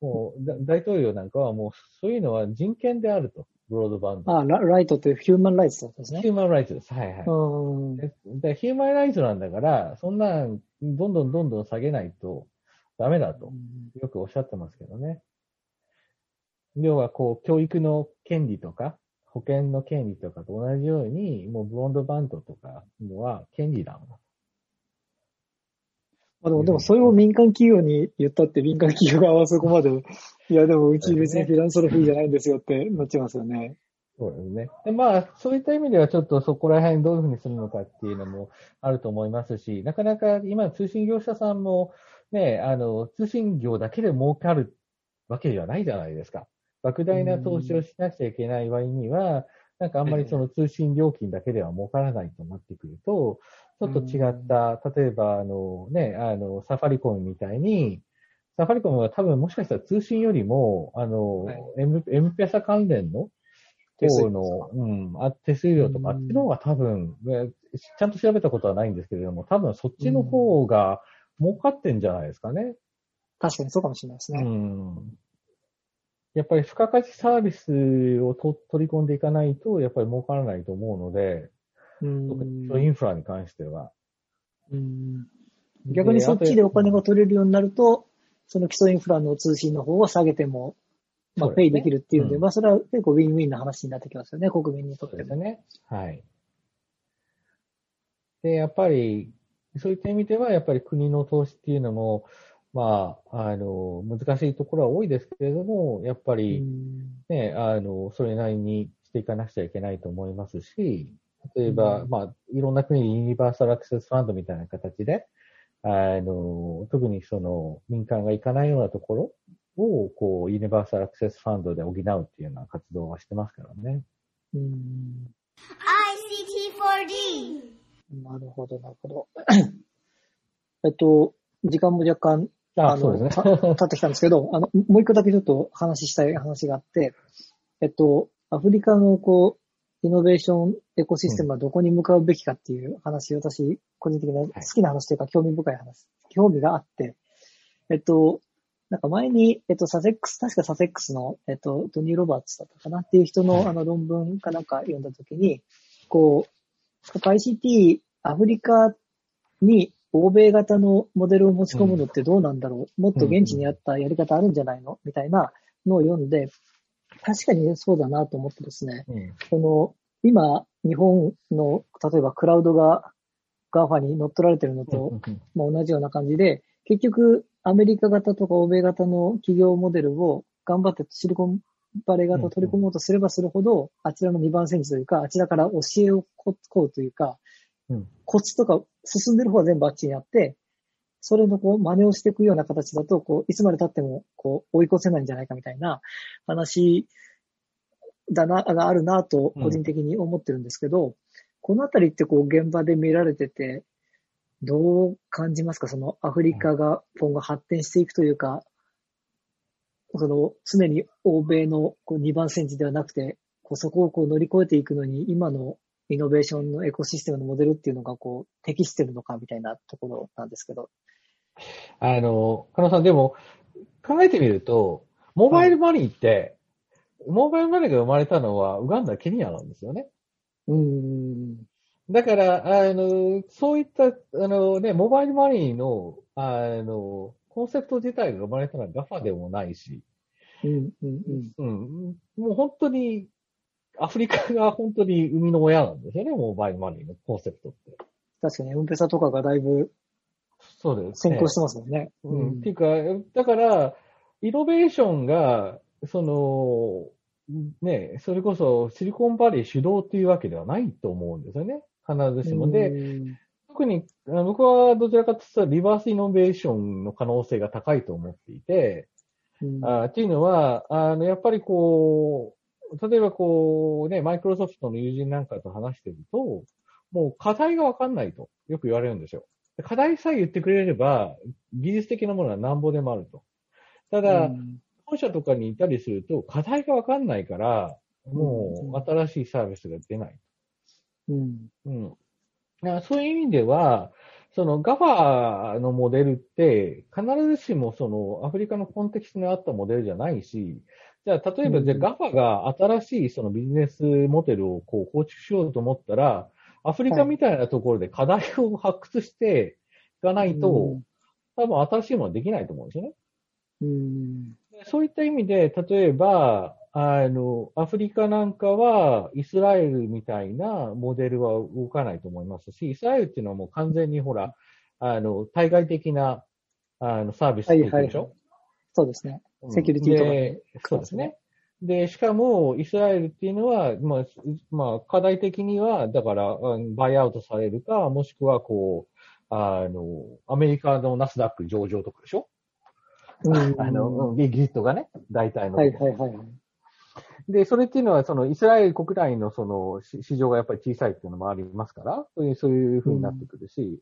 もう、大統領なんかはもう、そういうのは人権であると。ブロードバンド。あラ、ライトってヒューマンライツですね。ヒューマンライツです。はいはい。うんでヒューマンライツなんだから、そんな、どんどんどんどん下げないとダメだと、よくおっしゃってますけどね。要は、こう、教育の権利とか、保険の権利とかと同じように、もうブロンドバンドとかのは権利なんだ。あでも、でもそれを民間企業に言ったって民間企業側はそこまで、いやでもうち別にフィランソロフィーじゃないんですよってなっちゃいますよね。そうですね。で、まあ、そういった意味ではちょっとそこら辺どういうふうにするのかっていうのもあると思いますし、なかなか今通信業者さんもね、あの、通信業だけで儲かるわけではないじゃないですか。莫大な投資をしなくちゃいけない場合には、なんかあんまりその通信料金だけでは儲からないとなってくると、ちょっと違った、例えば、あのね、あの、サファリコンみたいに、サファリコンは多分もしかしたら通信よりも、あの、はい、M、M ペサ関連の方の、うん、あ手数料とか、あっちの方が多分、ちゃんと調べたことはないんですけれども、多分そっちの方が儲かってんじゃないですかね。確かにそうかもしれないですね。うん。やっぱり付加価値サービスをと取り込んでいかないと、やっぱり儲からないと思うので、うん。インフラに関しては。うん。逆にそっちでお金が取れるようになると、その基礎インフラの通信の方を下げても、まあ、ペイできるっていうんで、うん、まあ、それは結構ウィンウィンな話になってきますよね、国民にとっても。ね。はい。で、やっぱり、そういった意味では、やっぱり国の投資っていうのも、まあ、あの、難しいところは多いですけれども、やっぱり、ね、あの、それなりにしていかなくちゃいけないと思いますし、例えば、うん、まあ、いろんな国でユニバーサルアクセスファンドみたいな形で、あの、特にその民間が行かないようなところを、こう、ユニバーサルアクセスファンドで補うっていうような活動はしてますからね。うん。ICT4D! なるほど、なるほど。えっと、時間も若干、あそうですね。経ってきたんですけど、あの、もう一個だけちょっと話したい話があって、えっと、アフリカのこう、イノベーションエコシステムはどこに向かうべきかっていう話、うん、私、個人的な好きな話というか興味深い話、興味があって、えっと、なんか前に、えっと、サセックス、確かサセックスの、えっと、トニー・ロバーツだったかなっていう人の、あの論文かなんか読んだときに、こう、ICT、アフリカに欧米型のモデルを持ち込むのってどうなんだろう、もっと現地にあったやり方あるんじゃないのみたいなのを読んで、確かにそうだなと思ってですね、うん、この、今、日本の、例えばクラウドが GAFA に乗っ取られてるのと、まあ、同じような感じで、結局、アメリカ型とか欧米型の企業モデルを頑張ってシリコンバレー型を取り込もうとすればするほど、あちらの2番センチというか、あちらから教えをこうというか、コツとか進んでる方は全部あっちにあって、それのこう真似をしていくような形だと、こう、いつまで経っても、こう、追い越せないんじゃないかみたいな話だな、があるなと、個人的に思ってるんですけど、うん、このあたりってこう、現場で見られてて、どう感じますか？そのアフリカが今後発展していくというか、その常に欧米のこう2番センチではなくて、こうそこをこう乗り越えていくのに、今のイノベーションのエコシステムのモデルっていうのがこう適してるのかみたいなところなんですけど。あの、加納さん、でも、考えてみると、モバイルマニーって、モバイルマニーが生まれたのはウガンダ、ケニアなんですよね。うん。だから、あの、そういった、あのね、モバイルマニーの、あの、コンセプト自体が生まれたのはガファでもないし、うん。うん。うん、もう本当に、アフリカが本当に生みの親なんですよね、モバイルマニーのコンセプトって。確かに、エムペサとかがだいぶそうです、先行してますもんね。うん。っていうか、だから、イノベーションが、その、ね、それこそシリコンバレー主導っていうわけではないと思うんですよね。必ずしも。で、うん特に僕はどちらかというとリバースイノベーションの可能性が高いと思っていて、うんあっていうのは、あの、やっぱりこう、例えばこうね、マイクロソフトの友人なんかと話してると、もう課題がわかんないとよく言われるんですよ。課題さえ言ってくれれば、技術的なものはなんぼでもあると。ただ、うん本社とかにいたりすると、課題がわかんないから、もう新しいサービスが出ない。うん。うん。だからそういう意味では、その GAFA のモデルって、必ずしもそのアフリカのコンテキストに合ったモデルじゃないし、じゃあ例えばうんじゃあ GAFA が新しいそのビジネスモデルをこう構築しようと思ったら、アフリカみたいなところで課題を発掘していかないと、うん多分新しいものはできないと思うんですよね。うん。そういった意味で、例えば、あの、アフリカなんかは、イスラエルみたいなモデルは動かないと思いますし、イスラエルっていうのはもう完全にほら、あの、対外的な、あの、サービスはい提供でしょ、そうですね。うんセキュリティとかねでそうですね。で、しかも、イスラエルっていうのは、まあ、まあ、課題的には、だから、うんバイアウトされるか、もしくは、こう、あの、アメリカのナスダック上場とかでしょ？うんあの、うん、エギットがね、大体の。はいはいはい。で、それっていうのは、その、イスラエル国内のその、し市場がやっぱり小さいっていうのもありますから、そういう、そういう風になってくるし、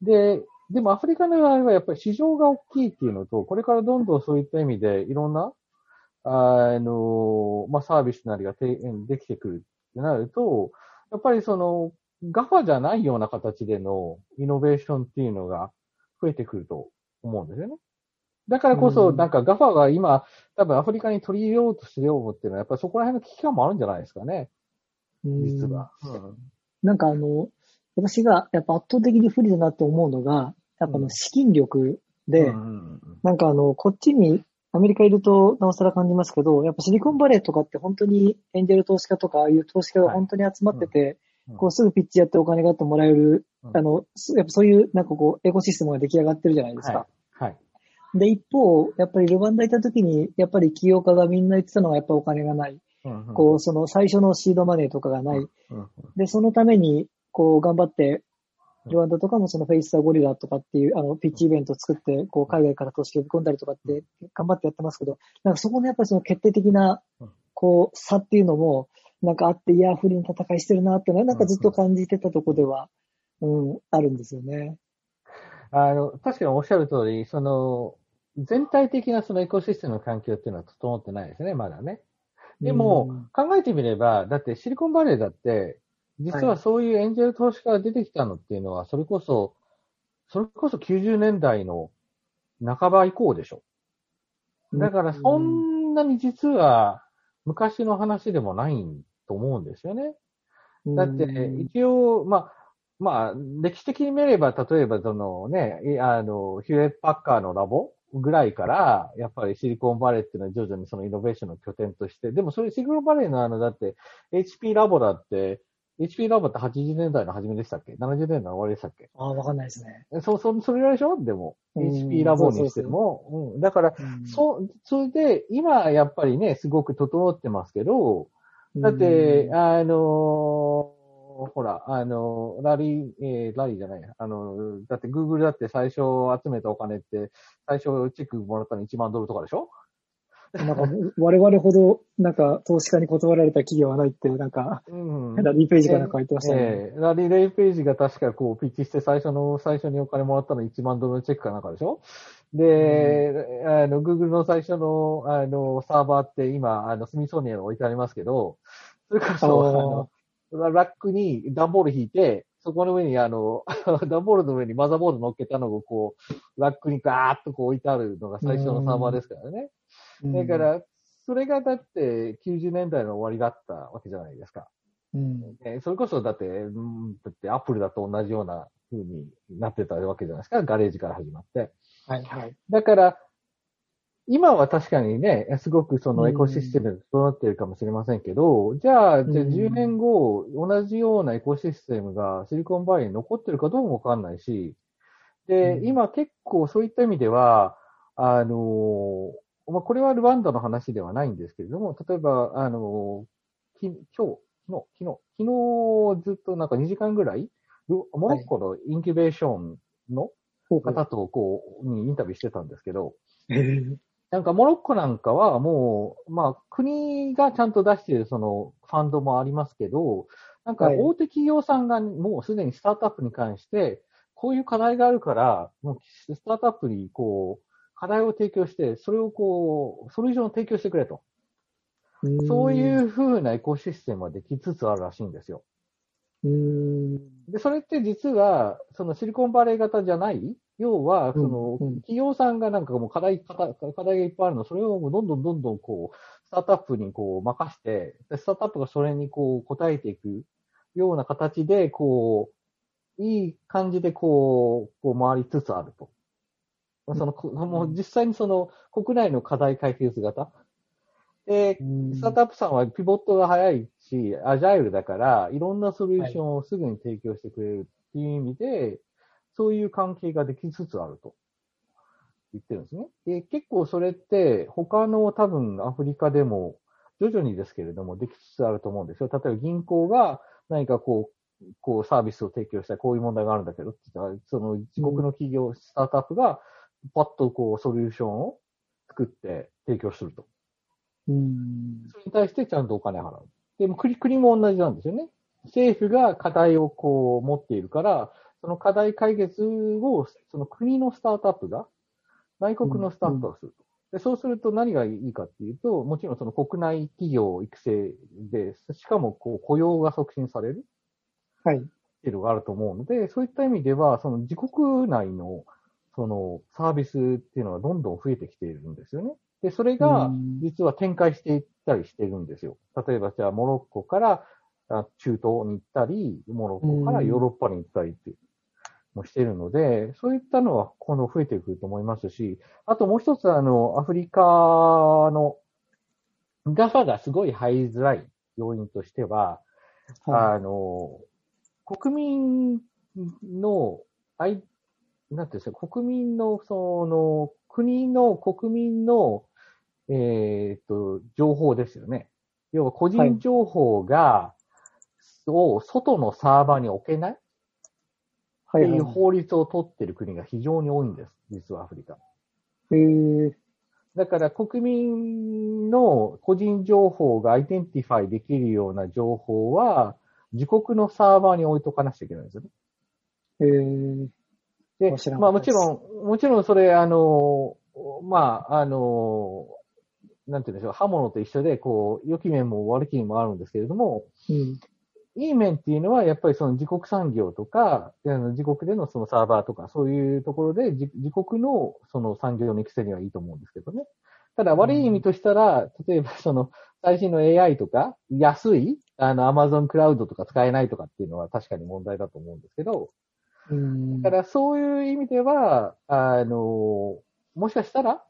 で、でもアフリカの場合はやっぱり市場が大きいっていうのと、これからどんどんそういった意味でいろんな、あの、まあ、サービスなりがてできてくるってなると、やっぱりその、ガファじゃないような形でのイノベーションっていうのが増えてくると思うんですよね。だからこそ、うん。なんかガファが今、多分アフリカに取り入れようとしてようっていうのは、やっぱりそこら辺の危機感もあるんじゃないですかね、うん実は。うん。なんかあの、私がやっぱ圧倒的に不利だなと思うのが、やっぱあうん。の資金力で、うんうん。なんかあの、こっちにアメリカいるとなおさら感じますけど、やっぱシリコンバレーとかって本当にエンジェル投資家とか、ああいう投資家が本当に集まってて、うんこうすぐピッチやってお金があってもらえる、うんあの、すやっぱそういうなんかこうエコシステムが出来上がってるじゃないですか。はい。はい。で、一方、やっぱりルワンダいた時に、やっぱり起業家がみんな言ってたのはやっぱお金がない。うんうんこう、その最初のシードマネーとかがない。うんうんで、そのために、こう、頑張って、うんルワンダとかもそのフェイスターゴリラとかっていう、あの、ピッチイベントを作って、こう、海外から投資呼び込んだりとかって、頑張ってやってますけど、なんかそこのやっぱりその決定的なうん、こう、差っていうのも、なんかあって、いや、不利な戦いしてるなってなんかずっと感じてたとこでは、うん、あるんですよね。あの、確かにおっしゃる通り、その、全体的なそのエコシステムの環境っていうのは整ってないですね、まだね。でも、うん。考えてみれば、だってシリコンバレーだって、実はそういうエンジェル投資家が出てきたのっていうのは、それこそ、それこそ90年代の半ば以降でしょ。だからそんなに実は昔の話でもないと思うんですよね。だって、一応、まあ、まあ、歴史的に見れば、例えば、そのね、いあの、ヒューレット・パッカーのラボぐらいから、やっぱりシリコンバレーっていうのは徐々にそのイノベーションの拠点として、でもそれシリコンバレーのあの、だって HP ラボだって、HP ラボって80年代の初めでしたっけ ?70 年代の終わりでしたっけ？ああ、わかんないですね。えそう、そ、それぐらいでしょ？でも、うん HP ラボにしても。うん。だから、うんそう、それで、今やっぱりね、すごく整ってますけど、だって、あのーほら、あの、ラリー、えーラリーじゃない、あの、だって Google だって最初集めたお金って、最初チェックもらったの1万ドルとかでしょ？なんか、我々ほど、なんか、投資家に断られた企業はないって、なんか、うん。ラリーページかなんか言ってましたね。ええラリーページが確かこう、ピッチして最初の、最初にお金もらったの1万ドルのチェックかなんかでしょ？で、あの、Google の最初の、あの、サーバーって今、あの、スミソニアに置いてありますけど、それこそ、あの、ラックに段ボール引いて、そこの上にあの、段ボールの上にマザーボード乗っけたのをこう、ラックにガーッとこう置いてあるのが最初のサーバーですからね。だか、ら、それがだって90年代の終わりだったわけじゃないですか。うん。えそれこそだって、うんだってアップルだと同じような風になってたわけじゃないですか。ガレージから始まって。はいはい。だから、今は確かにね、すごくそのうんエコシステムが整っているかもしれませんけど、じゃあ、じゃあうん10年後、同じようなエコシステムがシリコンバレーに残ってるかどうもわかんないし、で、うん今結構そういった意味では、あの、まあ、これはルワンダの話ではないんですけれども、例えば、あの、き今日、昨日、昨日、昨日ずっとなんか2時間ぐらい、ルモロッコのインキュベーションの方とこう、にインタビューしてたんですけど、なんかモロッコなんかはもう、まあ国がちゃんと出しているそのファンドもありますけど、なんかはい。大手企業さんがもうすでにスタートアップに関して、こういう課題があるから、もうスタートアップにこう、課題を提供して、それをこう、ソリューションを提供してくれと。うんそういう風なエコシステムができつつあるらしいんですよ。で、それって実は、そのシリコンバレー型じゃない要は、その、企業さんがなんかもう課題、課題がいっぱいあるの、それをもうどんどんどんどんこう、スタートアップにこう任して、でスタートアップがそれにこう答えていくような形で、こう、いい感じでこう、こう回りつつあると。その、こもう実際にその国内の課題解決型？で、スタートアップさんはピボットが早いし、アジャイルだから、いろんなソリューションをすぐに提供してくれるっていう意味で、そういう関係ができつつあると言ってるんですね。で、結構それって他の多分アフリカでも徐々にですけれどもできつつあると思うんですよ。例えば銀行が何かこう、こうサービスを提供したらこういう問題があるんだけどって言ったら、その自国の企業、スタートアップがパッとこうソリューションを作って提供すると。うん。それに対してちゃんとお金払う。でも国、国も同じなんですよね。政府が課題をこう持っているから、その課題解決を、その国のスタートアップが、内国のスタートアップがすると。でそうすると何がいいかっていうと、もちろんその国内企業育成で、しかもこう雇用が促進されるはい。っていうのがあると思うので、そういった意味では、その自国内のそのサービスっていうのがどんどん増えてきているんですよね。で、それがうん実は展開していったりしてるんですよ。例えばじゃあモロッコからあ中東に行ったり、モロッコからヨーロッパに行ったりっていうもしているので、そういったのは今度増えてくると思いますし、あともう一つあの、アフリカのガファがすごい入りづらい要因としては、はあの、国民の、なんていうんですか、国民の、その、国の国民の、えっ、と、情報ですよね。要は個人情報が、を外のサーバーに置けないっ。ていう法律を取ってる国が非常に多いんです。実はアフリカ。へーだから国民の個人情報が identify できるような情報は、自国のサーバーに置いとかなきゃいけないんですよね。へーでまあもちろん、もちろんそれ、あの、まあ、あの、なんて言うんでしょう、刃物と一緒で、こう、良き面も悪き面もあるんですけれども、うん。いい面っていうのは、やっぱりその自国産業とか、あの自国でのそのサーバーとか、そういうところで自自国のその産業の育成にはいいと思うんですけどね。ただ悪い意味としたら、例えばその最新の AI とか、安い、あの Amazon クラウドとか使えないとかっていうのは確かに問題だと思うんですけど、うん。だからそういう意味では、あの、もしかしたら、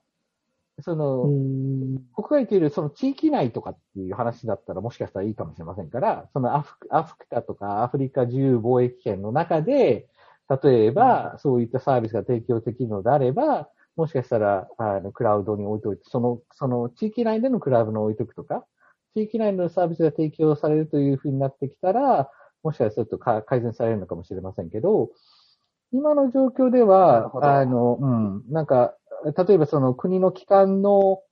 その、うん。国外というよりその地域内とかっていう話だったらもしかしたらいいかもしれませんから、そのアフアフリカとかアフリカ自由貿易圏の中で、例えばそういったサービスが提供できるのであれば、もしかしたら、あの、クラウドに置いといて、その、その地域内でのクラウドに置いとくとか、地域内のサービスが提供されるというふうになってきたら、もしかしたらちょっとか改善されるのかもしれませんけど、今の状況ではあの、うん、なんか、例えばその国の機関の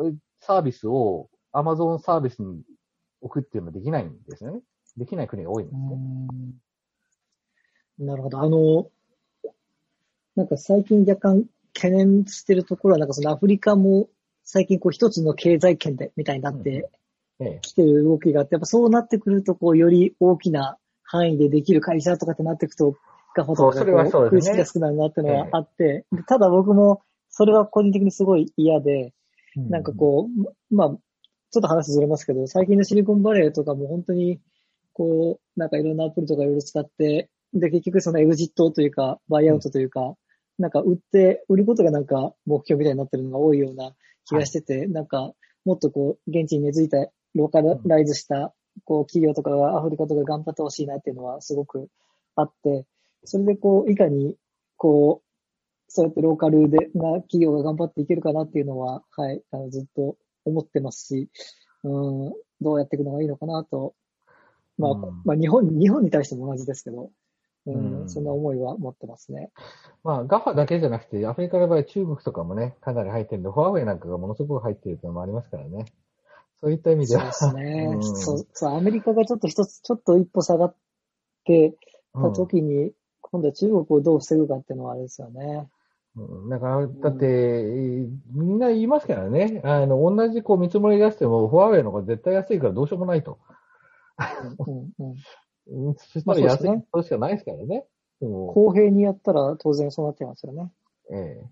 うサービスを Amazon サービスに置くっていうのはできないんですよね。できない国が多いんですね。なるほど。あの、なんか最近若干懸念してるところは、なんかそのアフリカも最近こう一つの経済圏でみたいになってええ。きてる動きがあって、やっぱそうなってくると、こうより大きな範囲でできる会社とかってなっていくと、がそうですねこう食いつきやすくなるなっていうのはあって、でただ僕もそれは個人的にすごい嫌で、なんかこう、まあ、ちょっと話ずれますけど、最近のシリコンバレーとかも本当に、こう、なんかいろんなアプリとかいろいろ使って、で、結局そのエグジットというか、バイアウトというか、なんか売って、売ることがなんか目標みたいになってるのが多いような気がしてて、なんか、もっとこう、現地に根付いた、ローカライズした、こう、企業とかがアフリカとか頑張ってほしいなっていうのはすごくあって、それでこう、いかに、こう、そうやってローカルでな企業が頑張っていけるかなっていうのは、はい、あのずっと思ってますし、うん、どうやっていくのがいいのかなと、まあ、うんまあ日本、日本に対しても同じですけど、うん、うんそんな思いは持ってますね。まあ、ガファだけじゃなくて、アフリカの場合、中国とかもね、かなり入ってるんで、フォアウェイなんかがものすごく入ってるというのもありますからね。そういった意味では。そうですね。うんそう、そう、アメリカがちょっと一つ、ちょっと一歩下がってた時に、今度は中国をどう防ぐかっていうのはあれですよね。うんだから、だって、みんな言いますからね。あの、同じこう見積もり出しても、フォアウェイの方が絶対安いからどうしようもないと。うんうんうん、うんそしたら安いまあそとしかないですからね。公平にやったら当然そうなってますよね。え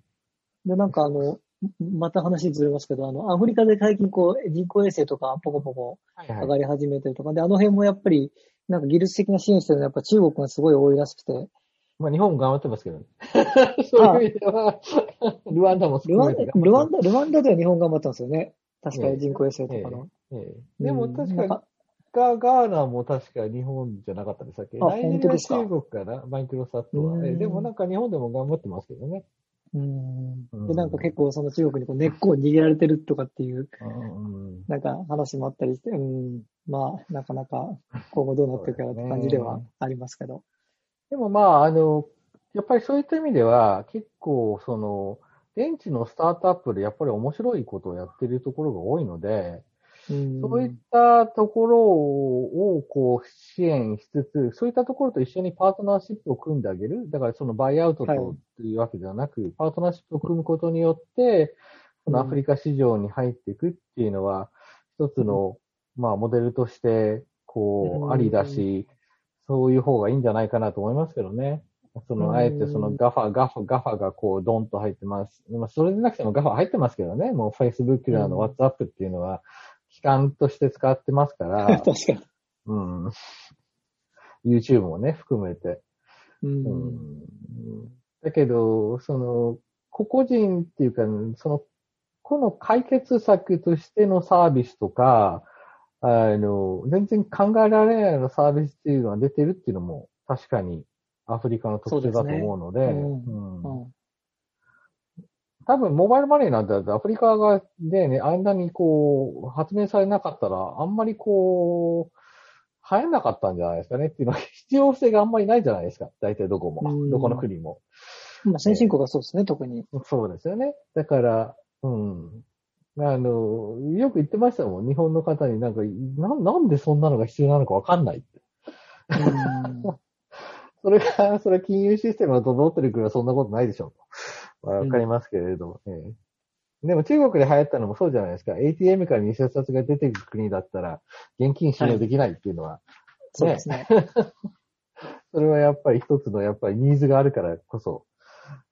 で、なんかあの、また話ずれますけど、あの、アフリカで最近こう、人工衛星とかポコポコえはい。上がり始めてるとか、で、あの辺もやっぱり、なんか技術的な支援してるのはやっぱ中国がすごい多いらしくて、まあ、日本も頑張ってますけどね。そういう意味では、ルワンダもルワンダ、ルワンダ、ルワンダでは日本頑張ったんですよね。確かええ。に人工衛星とかの。ええ。でもうん。確かなんかガガーナも確か日本じゃなかったでしたっけ？あ来年は本当ですか？中国かな？マイクロサットは。でもなんか日本でも頑張ってますけどね。うん。うん。で、なんか結構その中国にこう根っこを逃げられてるとかっていう、うん。なんか話もあったりして、うん、まあ、なかなか今後どうなっていくかなって感じではありますけど。でもまあ、あの、やっぱりそういった意味では、結構、その、現地のスタートアップでやっぱり面白いことをやってるところが多いので、うんそういったところをこう支援しつつ、そういったところと一緒にパートナーシップを組んであげる。だからそのバイアウトはいというわけではなく、パートナーシップを組むことによって、そのアフリカ市場に入っていくっていうのは、一つの、まあ、モデルとして、こうありだし、そういう方がいいんじゃないかなと思いますけどね。その、うんあえてそのガファ、ガファ、ガファがこう、ドンと入ってます。まあ、それでなくてもガファ入ってますけどね。もう Facebook や WhatsApp っていうのは、機関として使ってますから 確、かに。うん。YouTube もね、含めて。うんうんだけど、その、個々人っていうか、その、この解決策としてのサービスとか、あの、全然考えられないようなサービスっていうのが出てるっていうのも、確かにアフリカの特徴だと思うので、そうですねううんうん多分、モバイルマネーなんてアフリカがでね、あんなにこう、発明されなかったら、あんまりこう、流行んなかったんじゃないですかねっていうのは、必要性があんまりないじゃないですか。大体どこも。うんどこの国も。まあ、先進国はそうですね、特に。そうですよね。だから、うん。あの、よく言ってましたもん。日本の方になんか、ななんでそんなのが必要なのかわかんないって。うん それが、それ金融システムが整ってる国はそんなことないでしょうと。わかりますけれども、ええでも中国で流行ったのもそうじゃないですか。ATM から偽札が出てくる国だったら、現金使用できないっていうのは、そうですね。それはやっぱり一つのやっぱりニーズがあるからこそ、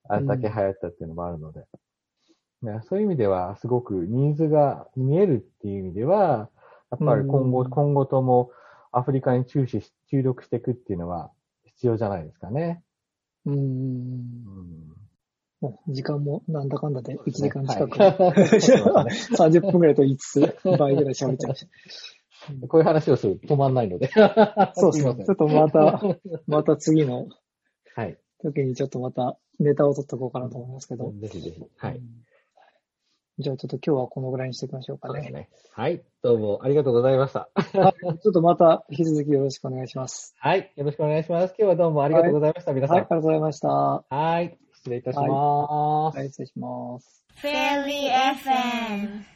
あれだけ流行ったっていうのもあるので。ねそういう意味では、すごくニーズが見えるっていう意味では、やっぱり今後、うん今後ともアフリカに注視し、注力していくっていうのは必要じゃないですかね。うん。うん時間もなんだかんだで1時間近く。はい 30分くらいと言いつつ、倍ぐらい喋っちゃいまし こういう話をすると止まんないので。た。そうですねちょっとまた、また次のはい。時にちょっとまたネタを取っておこうかなと思いますけど。ぜひぜひ。はい。じゃあちょっと今日はこのぐらいにしておきましょうかね。ね。はい。どうもありがとうございました。はいちょっとまた引き続きよろしくお願いします。はい。よろしくお願いします。今日はどうもありがとうございました。皆さはい、あん。りがとうございました。ははい。失礼いたします。い、失礼します。Fairly FM